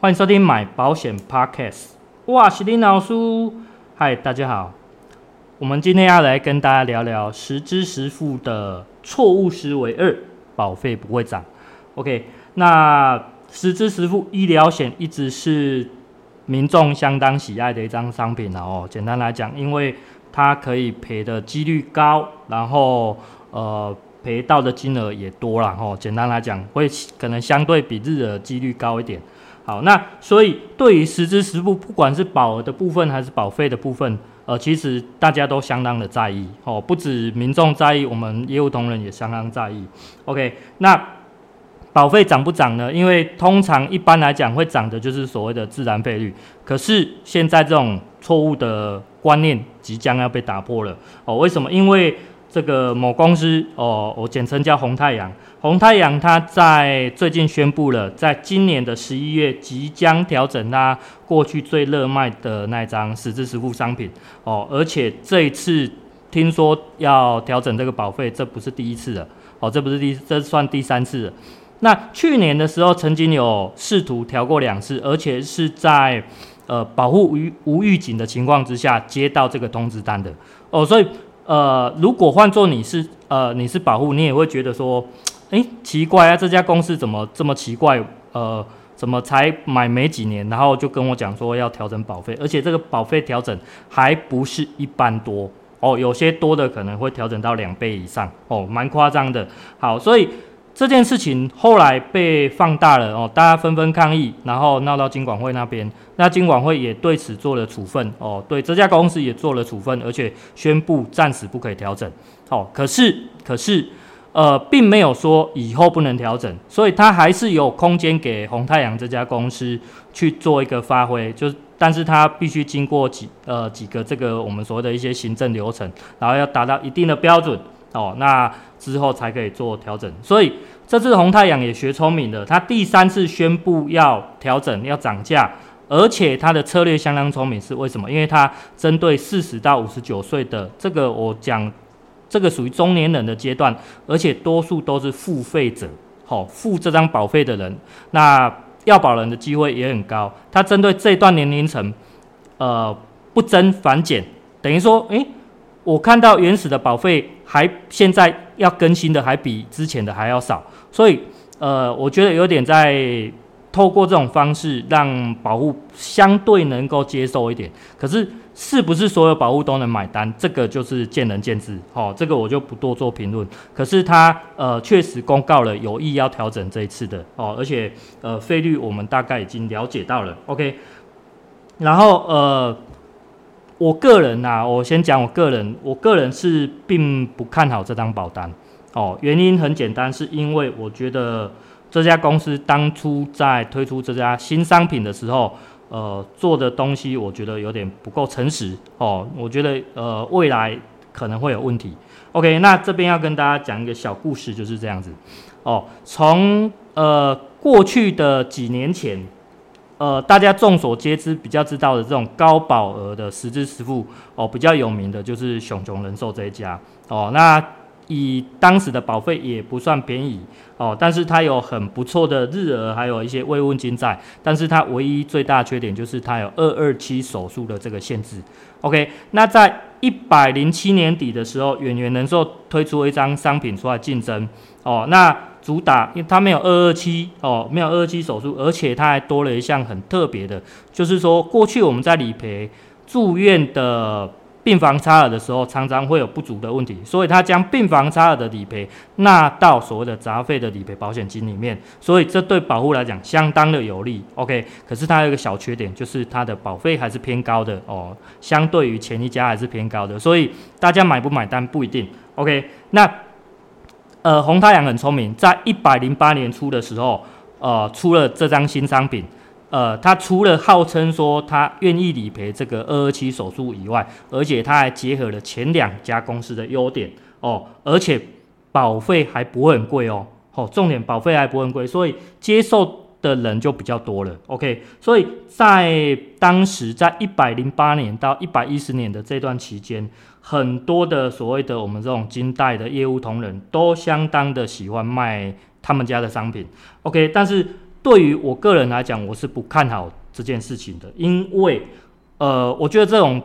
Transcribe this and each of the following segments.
欢迎收听买保险 Podcast，我是林老师。嗨，大家好，我们今天要来跟大家聊聊实支实付的错误思维二，保费不会涨。OK，那实支实付医疗险一直是民众相当喜爱的一张商品了哦。简单来讲，因为它可以赔的几率高，然后呃赔到的金额也多了哦。简单来讲，会可能相对比日额几率高一点。好，那所以对于实支实付，不管是保额的部分还是保费的部分，呃，其实大家都相当的在意哦，不止民众在意，我们业务同仁也相当在意。OK，那保费涨不涨呢？因为通常一般来讲会涨的就是所谓的自然费率，可是现在这种错误的观念即将要被打破了哦。为什么？因为这个某公司哦，我简称叫红太阳。红太阳它在最近宣布了，在今年的十一月即将调整它过去最热卖的那张实质实付商品哦，而且这一次听说要调整这个保费，这不是第一次了哦，这不是第，这算第三次了。那去年的时候曾经有试图调过两次，而且是在呃保护无无预警的情况之下接到这个通知单的哦，所以。呃，如果换做你是呃你是保护，你也会觉得说，诶，奇怪啊，这家公司怎么这么奇怪？呃，怎么才买没几年，然后就跟我讲说要调整保费，而且这个保费调整还不是一般多哦，有些多的可能会调整到两倍以上哦，蛮夸张的。好，所以。这件事情后来被放大了哦，大家纷纷抗议，然后闹到金管会那边，那金管会也对此做了处分哦，对这家公司也做了处分，而且宣布暂时不可以调整。哦，可是可是呃，并没有说以后不能调整，所以它还是有空间给红太阳这家公司去做一个发挥，就是但是它必须经过几呃几个这个我们所谓的一些行政流程，然后要达到一定的标准。哦，那之后才可以做调整。所以这次红太阳也学聪明了，他第三次宣布要调整、要涨价，而且他的策略相当聪明。是为什么？因为他针对四十到五十九岁的这个，我讲这个属于中年人的阶段，而且多数都是付费者，好、哦、付这张保费的人，那要保人的机会也很高。他针对这段年龄层，呃，不增反减，等于说，诶。我看到原始的保费还现在要更新的还比之前的还要少，所以呃，我觉得有点在透过这种方式让保护相对能够接受一点。可是是不是所有保护都能买单？这个就是见仁见智。哦，这个我就不多做评论。可是他呃确实公告了有意要调整这一次的哦，而且呃费率我们大概已经了解到了。OK，然后呃。我个人呐、啊，我先讲我个人，我个人是并不看好这张保单哦。原因很简单，是因为我觉得这家公司当初在推出这家新商品的时候，呃，做的东西我觉得有点不够诚实哦。我觉得呃未来可能会有问题。OK，那这边要跟大家讲一个小故事，就是这样子哦。从呃过去的几年前。呃，大家众所皆知，比较知道的这种高保额的实支实付哦，比较有名的就是熊熊人寿这一家哦。那以当时的保费也不算便宜哦，但是它有很不错的日额，还有一些慰问金在。但是它唯一最大缺点就是它有二二七手术的这个限制。OK，那在一百零七年底的时候，远远人寿推出一张商品出来竞争哦，那。主打，因为它没有二二七哦，没有二二七手术，而且它还多了一项很特别的，就是说过去我们在理赔住院的病房差额的时候，常常会有不足的问题，所以它将病房差额的理赔纳到所谓的杂费的理赔保险金里面，所以这对保护来讲相当的有利。OK，可是它有一个小缺点，就是它的保费还是偏高的哦，相对于前一家还是偏高的，所以大家买不买单不一定。OK，那。呃，红太阳很聪明，在一百零八年初的时候，呃出了这张新商品，呃，他除了号称说他愿意理赔这个二二七手术以外，而且他还结合了前两家公司的优点哦，而且保费还不会很贵哦，哦，重点保费还不会很贵，所以接受的人就比较多了。OK，所以在当时在一百零八年到一百一十年的这段期间，很多的所谓的我们这种金代的业务同仁都相当的喜欢卖他们家的商品。OK，但是对于我个人来讲，我是不看好这件事情的，因为呃，我觉得这种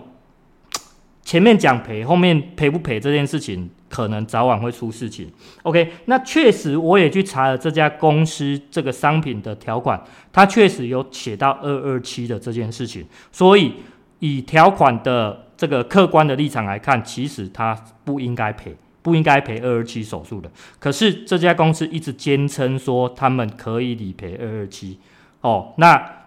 前面讲赔，后面赔不赔这件事情。可能早晚会出事情。OK，那确实我也去查了这家公司这个商品的条款，它确实有写到二二七的这件事情。所以以条款的这个客观的立场来看，其实它不应该赔，不应该赔二二七手术的。可是这家公司一直坚称说他们可以理赔二二七。哦，那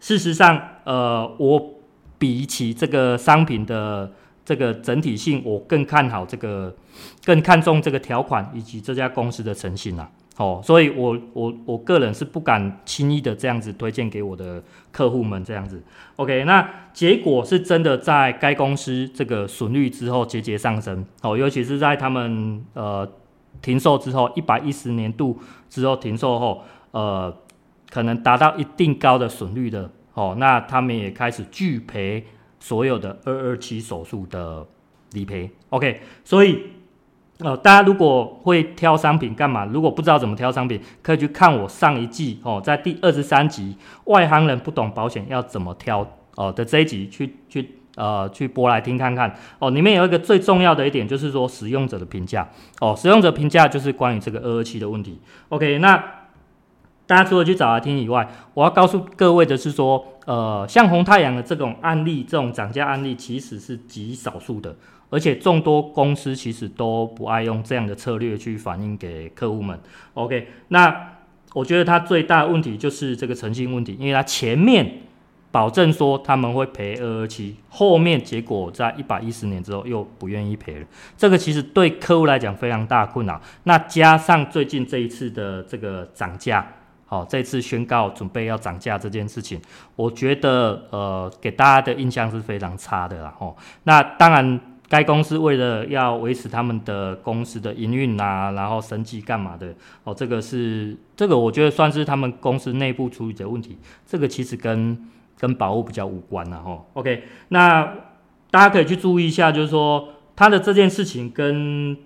事实上，呃，我比起这个商品的。这个整体性，我更看好这个，更看重这个条款以及这家公司的诚信啊。哦，所以我我我个人是不敢轻易的这样子推荐给我的客户们这样子。OK，那结果是真的在该公司这个损率之后节节上升。哦，尤其是在他们呃停售之后，一百一十年度之后停售后，呃，可能达到一定高的损率的。哦，那他们也开始拒赔。所有的二二七手术的理赔，OK，所以呃，大家如果会挑商品干嘛？如果不知道怎么挑商品，可以去看我上一季哦，在第二十三集《外行人不懂保险要怎么挑》哦的这一集去去呃去播来听看看哦。里面有一个最重要的一点就是说使用者的评价哦，使用者评价就是关于这个二二七的问题。OK，那大家除了去找来听以外，我要告诉各位的是说。呃，像红太阳的这种案例，这种涨价案例其实是极少数的，而且众多公司其实都不爱用这样的策略去反映给客户们。OK，那我觉得它最大的问题就是这个诚信问题，因为它前面保证说他们会赔二二七，后面结果在一百一十年之后又不愿意赔了，这个其实对客户来讲非常大困扰。那加上最近这一次的这个涨价。好，这次宣告准备要涨价这件事情，我觉得呃，给大家的印象是非常差的啦。哦，那当然，该公司为了要维持他们的公司的营运啊，然后生计干嘛的，哦，这个是这个我觉得算是他们公司内部处理的问题。这个其实跟跟保护比较无关了。哦，OK，那大家可以去注意一下，就是说他的这件事情跟。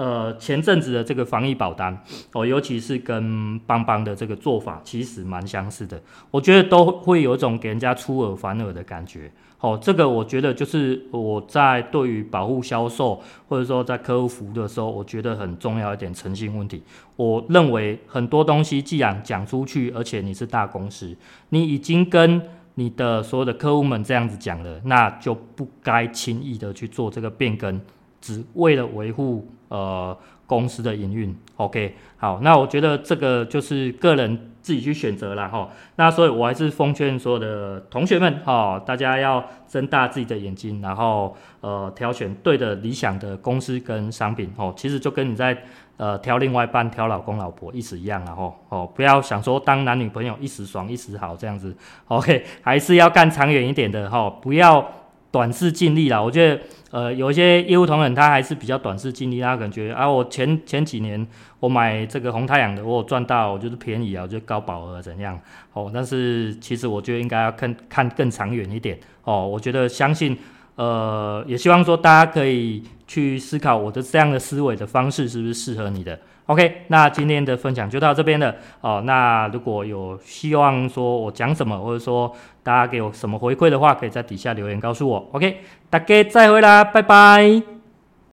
呃，前阵子的这个防疫保单哦，尤其是跟邦邦的这个做法，其实蛮相似的。我觉得都会有一种给人家出尔反尔的感觉。哦，这个我觉得就是我在对于保护销售或者说在客户服务的时候，我觉得很重要一点诚信问题。我认为很多东西既然讲出去，而且你是大公司，你已经跟你的所有的客户们这样子讲了，那就不该轻易的去做这个变更。只为了维护呃公司的营运，OK，好，那我觉得这个就是个人自己去选择了哈。那所以我还是奉劝所有的同学们哈，大家要睁大自己的眼睛，然后呃挑选对的理想的公司跟商品哦。其实就跟你在呃挑另外一半、挑老公老婆意思一样了哈。哦，不要想说当男女朋友一时爽一时好这样子，OK，还是要干长远一点的哈，不要。短视近利啦，我觉得，呃，有一些业务同仁他还是比较短视经历，他感觉啊，我前前几年我买这个红太阳的，我赚到，我就是便宜啊，我就高保额怎样？哦，但是其实我觉得应该要看看更长远一点哦。我觉得相信，呃，也希望说大家可以去思考我的这样的思维的方式是不是适合你的。OK，那今天的分享就到这边了哦。那如果有希望说我讲什么，或者说大家给我什么回馈的话，可以在底下留言告诉我。OK，大家再会啦，拜拜。